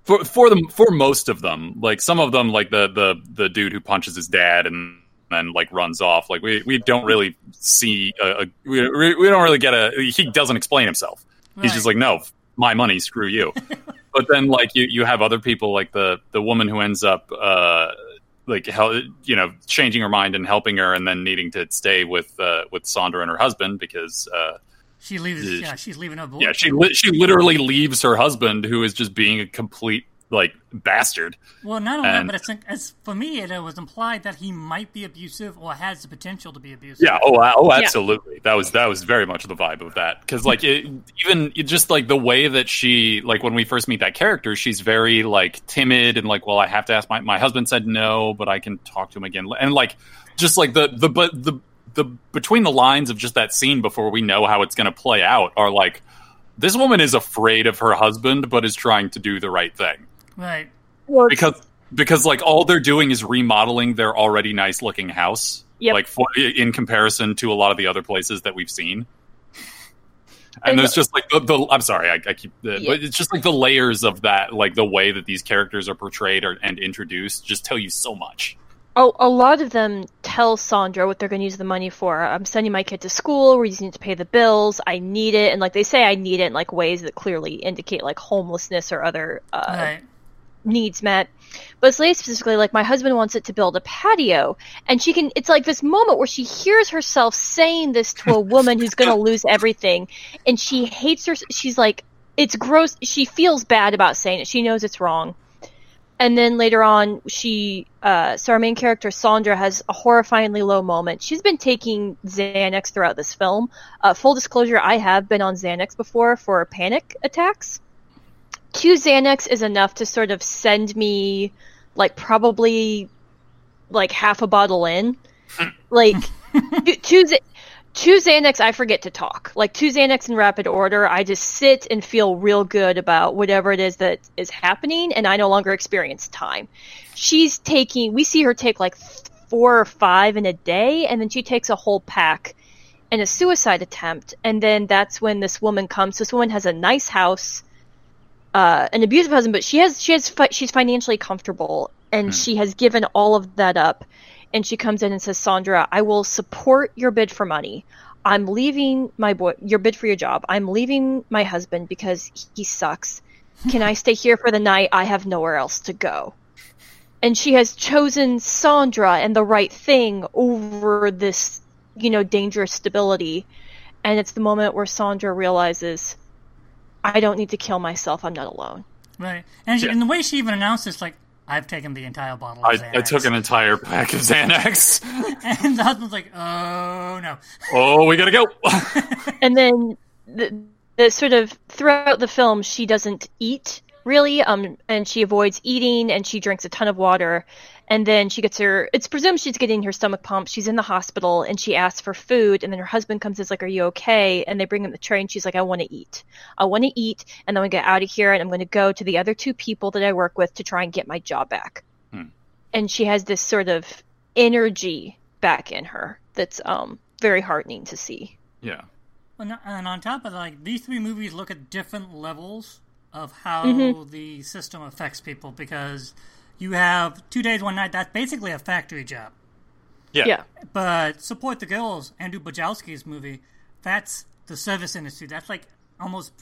for for them for most of them. Like some of them like the the the dude who punches his dad and then like runs off. Like we we don't really see a, a we, we don't really get a he doesn't explain himself he's just like no my money screw you but then like you you have other people like the the woman who ends up uh like hel- you know changing her mind and helping her and then needing to stay with uh with Sandra and her husband because uh She leaves. Yeah, Yeah, she's leaving her boy. yeah she li- she literally leaves her husband who is just being a complete like bastard Well, not only And- that, but it's, it's for me. It was implied that he might be abusive or has the potential to be abusive. Yeah. Oh, oh, Yeah. absolutely. That was that was very much the vibe of that because like it, even it just like the way that she like when we first meet that character, she's very like timid and like, well, I have to ask my my husband said no, but I can talk to him again, and like just like the the but the the between the lines of just that scene before we know how it's going to play out are like this woman is afraid of her husband but is trying to do the right thing Right. Well, because because like all they're doing is remodeling their already nice looking house Yep. like for, in comparison to a lot of the other places that we've seen and, And there's just like the, the i'm sorry i, I keep uh, Yeah. but it's just like the layers of that like the way that these characters are portrayed or, and introduced just tell you so much a, a lot of them tell Sandra what they're going to use the money for. I'm sending my kid to school. We're using it to pay the bills. I need it, and like they say, I need it in like ways that clearly indicate like homelessness or other uh, Right. Needs met. But it's like specifically like my husband wants it to build a patio, and she can. It's like this moment where she hears herself saying this to a woman who's going to lose everything, and she hates her. She's like, it's gross. She feels bad about saying it. She knows it's wrong. And then later on, she, uh, so our main character Sandra has a horrifyingly low moment. She's been taking Xanax throughout this film. Uh, full disclosure, I have been on Xanax before for panic attacks two Xanax is enough to sort of send me like probably like half a bottle in. Like two, two, Xa- two Xanax, I forget to talk. Like two Xanax in rapid order, I just sit and feel real good about whatever it is that is happening, and I no longer experience time. She's taking, we see her take like four or five in a day, and then she takes a whole pack in a suicide attempt, and then that's when this woman comes. This woman has a nice house uh, an abusive husband, but she has she has fi- she's financially comfortable and she has given all of that up. And she comes in and says, "Sandra, I will support your bid for money. I'm leaving my boy your bid for your job. I'm leaving my husband because he sucks. Can I stay here for the night? I have nowhere else to go." And she has chosen Sandra and the right thing over this, you know, dangerous stability. And it's the moment where Sandra realizes I don't need to kill myself. I'm not alone. Right. And, she, Yeah. and the way she even announced this, like, I've taken the entire bottle of I, Xanax. I took an entire pack of Xanax. And the husband's like, oh, no. oh, we gotta go. And then the, the sort of throughout the film, she doesn't eat really, um, and she avoids eating, and she drinks a ton of water. And then she gets her. It's presumed she's getting her stomach pumped. She's in the hospital, and she asks for food. And then her husband comes, and is like, "Are you okay?" And they bring him the tray, and she's like, "I want to eat. I want to eat, and then we get out of here, and I'm going to go to the other two people that I work with to try and get my job back." Hmm. And she has this sort of energy back in her that's um very heartening to see. yeah. And, and on top of that, like, these three movies look at different levels of how Mm-hmm. the system affects people because you have two days, one night, that's basically a factory job. Yeah. Yeah. But Support the Girls, Andrew Bujalski's movie, that's the service industry. That's like almost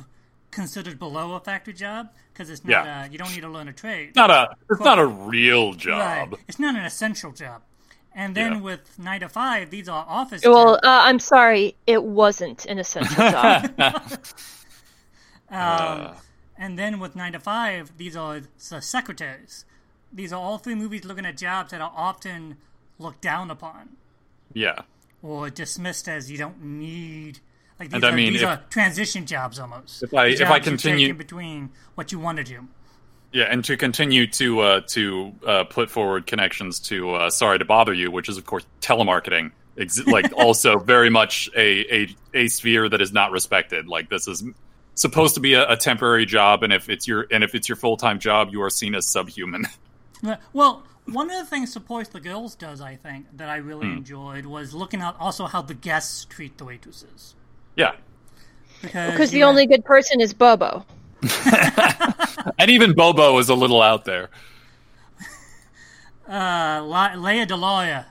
considered below a factory job because it's not. Yeah. Uh, you don't need to learn a trade. Not a. It's not a real job. Right. It's not an essential job. And then Yeah. with nine to five, these are office. Well, jobs. uh, I'm sorry, it wasn't an essential job. Um, and then with nine to five, these are the secretaries. These are all three movies looking at jobs that are often looked down upon Yeah. or dismissed as you don't need. Like these, And I are, mean, these if- are transition jobs almost. If I- The if I jobs continue- in between what you want to do. Yeah, and to continue to uh, to uh, put forward connections to uh, "Sorry to Bother You," which is of course telemarketing, ex- like also very much a, a a sphere that is not respected. Like this is supposed to be a, a temporary job, and if it's your and if it's your full time job, you are seen as subhuman. Well, one of the things Support the Girls does, I think, that I really Hmm. enjoyed was looking at also how the guests treat the waitresses. yeah, Because Because the have- only good person is Bobo. and even Bobo is a little out there. Uh, La- Lea DeLaria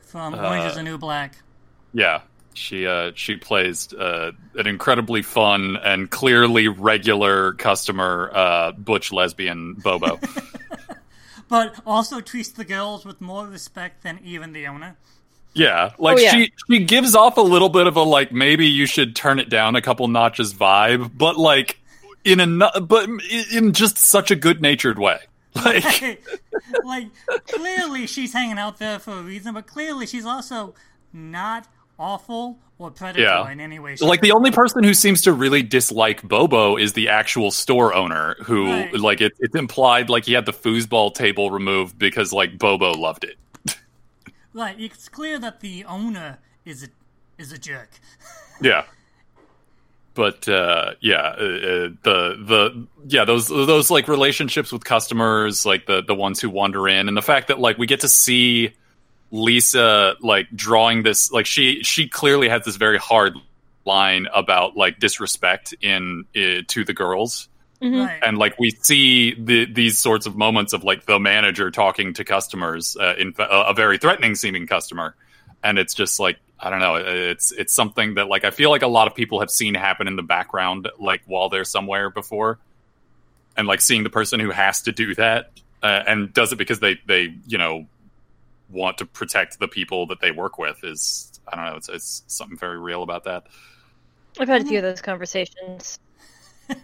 from Orange is the New Black. Yeah, she uh, she plays uh, an incredibly fun and clearly regular customer, uh, butch lesbian Bobo. But also treats the girls with more respect than even the owner. yeah, like Oh, yeah. she she gives off a little bit of a like maybe you should turn it down a couple notches vibe, but like in a but in just such a good natured way. Like like clearly she's hanging out there for a reason, but clearly she's also not awful or predatory Yeah. in any way. like the only person who seems to really dislike Bobo is the actual store owner who Right. like it, it's implied like he had the foosball table removed because like Bobo loved it. Right, it's clear that the owner is a is a jerk. Yeah. But uh, yeah, uh, uh, the the yeah those those like relationships with customers, like the the ones who wander in, and the fact that like we get to see Lisa like drawing this like she she clearly has this very hard line about like disrespect in uh, to the girls. Right. and like we see the, these sorts of moments of like the manager talking to customers uh, in fa- a, a very threatening seeming customer. And it's just like i don't know it's it's something that like i feel like a lot of people have seen happen in the background like while they're somewhere before. And like seeing the person who has to do that uh, and does it because they they you know want to protect the people that they work with is i don't know it's, it's something very real about that I've had a few of those conversations.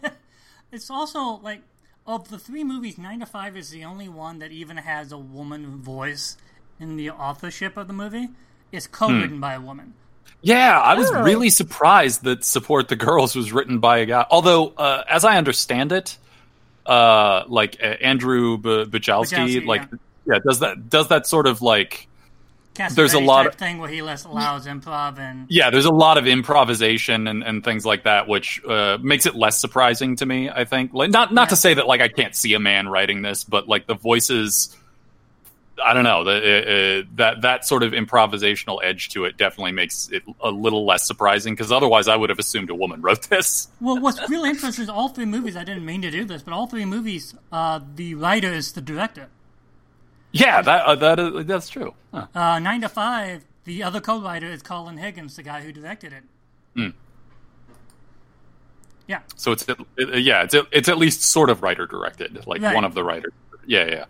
It's also like of the three movies, Nine to Five is the only one that even has a woman voice in the authorship of the movie. It's co-written by a woman. Yeah, I was Oh. really surprised that "Support the Girls" was written by a guy. Although, uh, as I understand it, uh, like uh, Andrew B- Bujalski, Bujalski, like yeah. Does that does that sort of like There's a lot of- thing where he less allows improv and yeah, there's a lot of improvisation and, and things like that, which uh, makes it less surprising to me. I think, like, not not to say that like I can't see a man writing this, but like the voices, I don't know, the, uh, uh, that that sort of improvisational edge to it definitely makes it a little less surprising. Because otherwise, I would have assumed a woman wrote this. Well, what's really interesting is all three movies. I didn't mean to do this, but all three movies, uh, the writer is the director. Yeah, that uh, that is, that's true. Huh. Uh, Nine to Five, the other co-writer is Colin Higgins, the guy who directed it. Hmm. Yeah, So it's it, it- yeah, it's it's at least sort of writer directed, like Right. one of the writers. Yeah, yeah.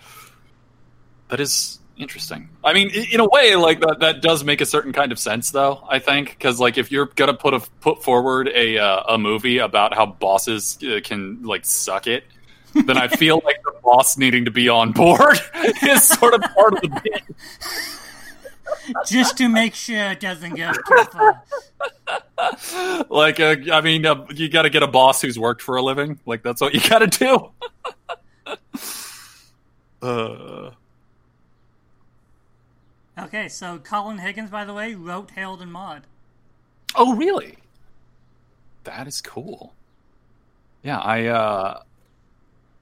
That is interesting. I mean, in a way, like that that does make a certain kind of sense, though. I think because like if you're gonna put a put forward a uh, a movie about how bosses uh, can like suck it. Then I feel like the boss needing to be on board is sort of part of the bit. just to make sure it doesn't go too far. Like, uh, I mean, uh, you got to get a boss who's worked for a living. Like, that's what you got to do. uh, Okay, so Colin Higgins, by the way, wrote Harold and Maude. Oh, really? That is cool. Yeah, I uh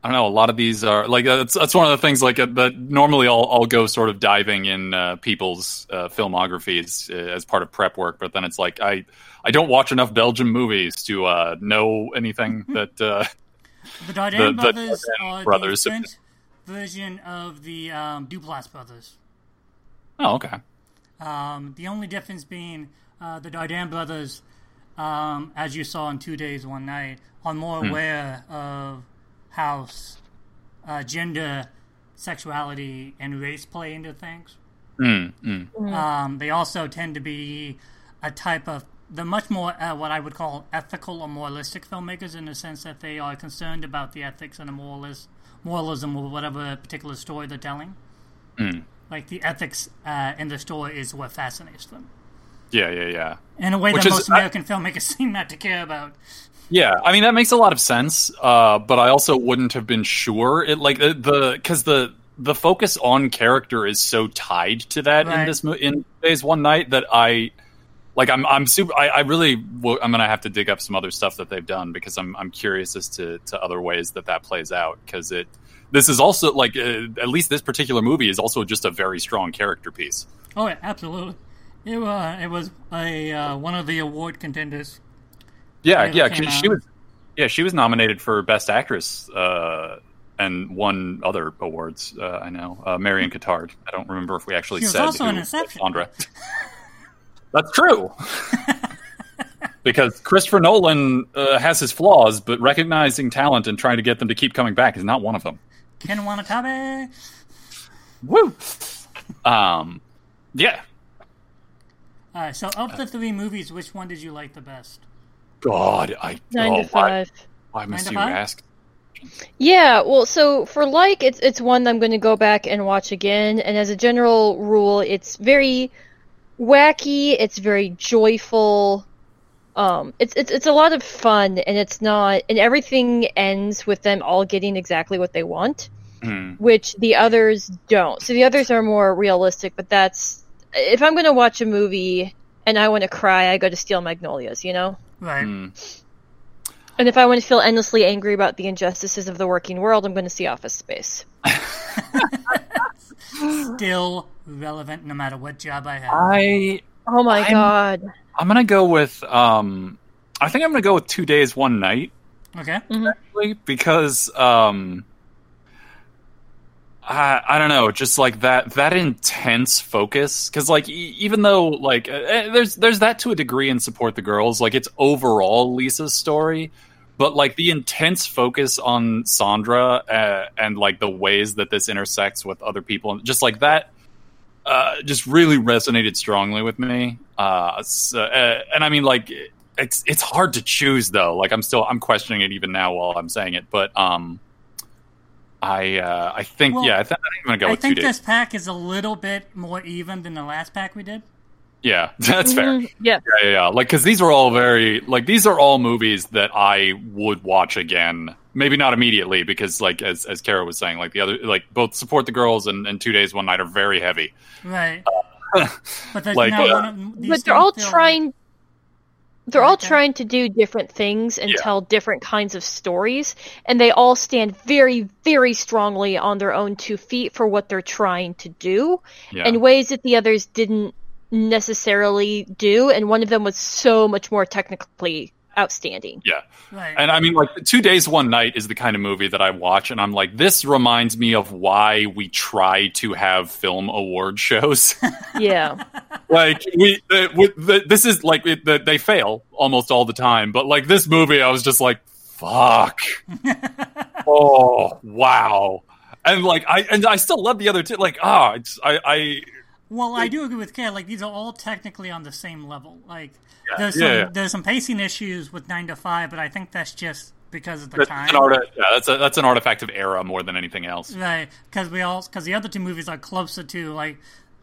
I don't know. A lot of these are like that's that's one of the things like uh, that. Normally, I'll I'll go sort of diving in uh, people's uh, filmographies uh, as part of prep work, but then it's like I I don't watch enough Belgian movies to uh, know anything that. Uh, The The- the brothers Dardenne are brothers. the version of the um, Duplass brothers. oh, okay. Um, the only difference being uh, the Dardenne brothers, um, as you saw in Two Days, One Night, are more Hmm. aware of how s- uh, gender, sexuality, and race play into things. Mm, mm. Um, they also tend to be a type of they're much more uh, what I would call ethical or moralistic filmmakers in the sense that they are concerned about the ethics and the moralis- moralism of whatever particular story they're telling. Mm. Like the ethics uh, in the story is what fascinates them. Yeah, yeah, yeah. In a way Which that is- most American filmmakers seem not to care about. Yeah, I mean that makes a lot of sense, uh, but I also wouldn't have been sure. It like the- the because the the focus on character is so tied to that in this in days one night that I like I'm I'm super I, I really will, I'm gonna have to dig up some other stuff that they've done because I'm I'm curious as to to other ways that that plays out because it this is also like uh, at least this particular movie is also just a very strong character piece. Oh yeah, absolutely. It, uh, it was a uh, one of the award contenders. Yeah, Yeah, it yeah. came 'cause she was Yeah, she was nominated for Best Actress uh, and won other awards. Uh, I know uh, Marion Cotillard. I don't remember if we actually She was said also who Sandra. That's true. because Christopher Nolan uh, has his flaws, but recognizing talent and trying to get them to keep coming back is not one of them. Ken Watanabe. Woo! Um, yeah. All right, so of the three movies, which one did you like the best? God, I Nine oh, to five. Why, why must you five? ask? Yeah, well, so for like, it's it's one I'm going to go back and watch again. And as a general rule, it's very wacky. It's very joyful. Um, it's it's it's a lot of fun, and it's not, and everything ends with them all getting exactly what they want, Hmm. which the others don't. So the others are more realistic. But that's if I'm going to watch a movie and I want to cry, I go to Steel Magnolias, you know. Right. Hmm. And if I want to feel endlessly angry about the injustices of the working world, I'm going to see Office Space. Still relevant no matter what job I have. I Oh my I'm- god. I'm gonna go with um I think I'm gonna go with two days, one night, Okay. actually, because um I I don't know, just like that that intense focus. Because like e- even though like uh, uh, there's there's that to a degree in support the girls, like it's overall Lisa's story, but like the intense focus on Sandra uh, and like the ways that this intersects with other people, just like that uh, just really resonated strongly with me. Uh, so, and I mean, like, it's it's hard to choose though. Like, I'm still I'm questioning it even now while I'm saying it. But um, I uh, I think Well, yeah, I, th- I think I'm gonna go I with two think days. this pack is a little bit more even than the last pack we did. Yeah, that's fair. Mhm. Yeah. Yeah, yeah, yeah. Like, because these are all very like these are all movies that I would watch again. Maybe not immediately because, like, as as Kara was saying, like the other, like both support the girls and, and two days, one night are very heavy. Right. but Like, now uh, one of these But they're all feel like- trying they're oh all trying to do different things and Yeah. tell different kinds of stories and they all stand very very strongly on their own two feet for what they're trying to do Yeah, in ways that the others didn't necessarily do and one of them was so much more technically outstanding. yeah. Right. And I mean, like, two days, one night is the kind of movie that I watch, and I'm like, this reminds me of why we try to have film award shows. Yeah. like, we, uh, with the, this is like, it, the, they fail almost all the time, but like this movie, I was just like, fuck. oh, wow. And like, I, and I still love the other two. Like, ah, it's, I, I, Well, I do agree with Kat. Like these are all technically on the same level. Like there's some yeah, yeah. there's some pacing issues with nine to five, but I think that's just because of the that's time. an, arti- yeah, that's, a, that's an artifact of era more than anything else. Right, because we all because the other two movies are closer to like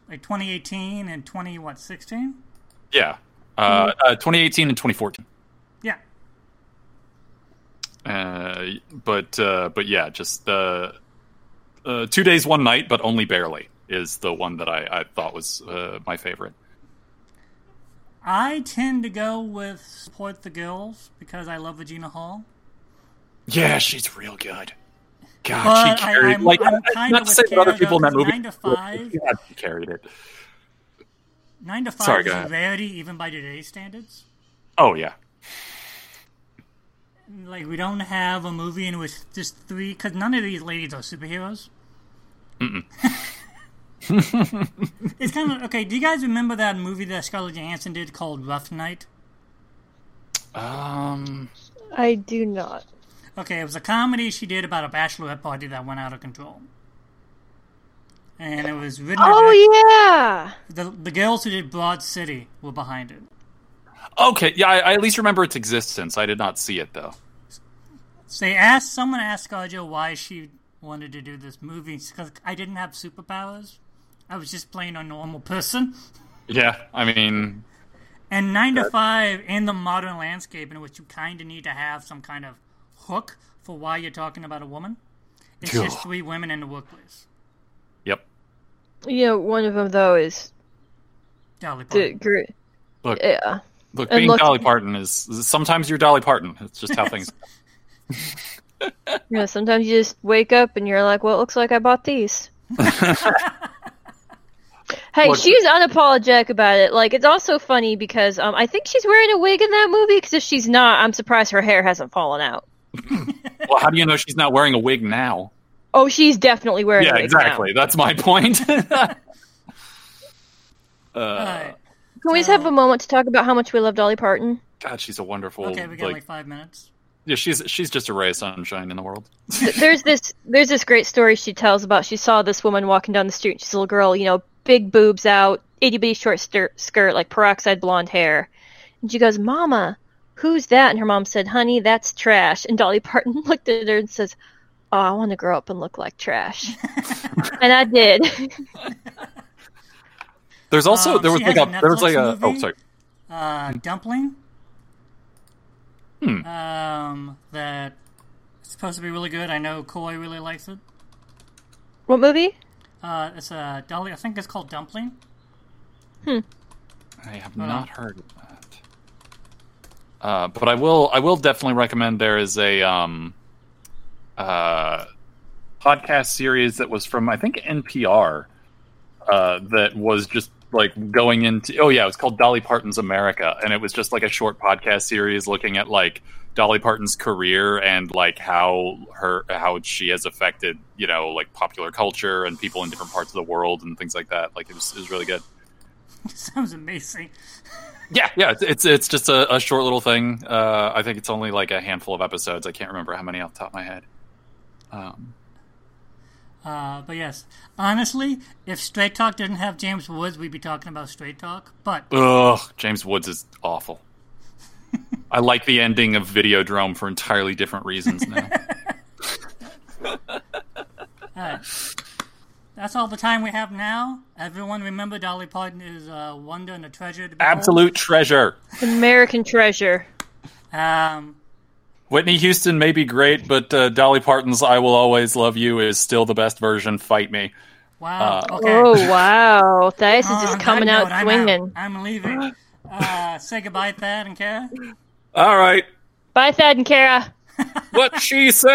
like 2018 and 20 what 16. Yeah. Uh, uh, 2018 and 2014. Yeah, Uh, but uh, but yeah, just uh, uh, two days, one night, but only barely is the one that I, I thought was uh, my favorite. I tend to go with support the girls because I love Regina Hall. Yeah, she's real good. God, But she carried I'm- like I'm not to say other people in that movie. nine to five- God, she carried it. Nine to five Sorry, is rarity even by today's standards. Oh yeah, Like we don't have a movie in which just three because none of these ladies are superheroes. it's kind of okay. Do you guys remember that movie that Scarlett Johansson did called Rough Night? um, I do not. Okay, it was a comedy she did about a bachelorette party that went out of control, and it was written. and Oh directed- yeah. The the girls who did Broad City were behind it. okay, yeah, I, I at least remember its existence. I did not see it though. So they asked someone asked Scarjo why she wanted to do this movie because I didn't have superpowers. I was just playing a normal person. Yeah, I mean, And nine to five in the modern landscape in which you kind of need to have some kind of hook for why you're talking about a woman. It's just three women in the workplace. yep. You know, one of them though is Dolly the Parton. gr- Look, yeah. look, and being look- Dolly Parton is sometimes you're Dolly Parton. It's just how things. Yeah, sometimes you just wake up and you're like, well, it looks like I bought these. Hey, What- she's unapologetic about it. Like, it's also funny because um, I think she's wearing a wig in that movie. Because if she's not, I'm surprised her hair hasn't fallen out. Well, how do you know she's not wearing a wig now? Oh, she's definitely wearing Yeah, a wig now. exactly. That's my point. uh, Alright. Can we just have a moment to talk about how much we love Dolly Parton? God, she's a wonderful. Okay, we got like, like five minutes. yeah, she's she's just a ray of sunshine in the world. There's this there's this great story she tells about she saw this woman walking down the street. She's a little girl, you know, big boobs out, itty bitty short stir- skirt, like peroxide blonde hair, and she goes, "Mama, who's that?" And her mom said, "Honey, that's trash." And Dolly Parton looked at her and says, "Oh, I want to grow up and look like trash," and I did. There's also Um, there was like a a there was like Netflix a oh sorry Uh, Dumplin'. Hmm. Um, that supposed to be really good. I know Koi really likes it. what movie? Uh, it's a Dolly. I think it's called Dumplin'. Hmm. I have not heard of that. Uh, but I will I will definitely recommend there is a um uh podcast series that was from I think NPR uh that was just like going into oh yeah it was called Dolly Parton's America and it was just like a short podcast series looking at like Dolly Parton's career and like how her how she has affected you know like popular culture and people in different parts of the world and things like that like it was, it was really good Sounds amazing. yeah, yeah, it's it's, it's just a, a short little thing. Uh, I think it's only like a handful of episodes. I can't remember how many off the top of my head. Um, Uh, but yes, honestly, if Straight Talk didn't have James Woods, we'd be talking about Straight Talk. But ugh, James Woods is awful. I like the ending of Videodrome for entirely different reasons now. Alright. That's all the time we have now. Everyone remember Dolly Parton is a wonder and a treasure to. Absolute treasure. American Treasure. Um, Whitney Houston may be great, but uh, Dolly Parton's "I Will Always Love You" is still the best version. Fight me. wow. Uh, okay. Oh wow, Thais is On just that coming note, out I'm swinging. I'm leaving. Uh, say goodbye, Thad and Kara. All right, Bye, Thad and Kara. what she said.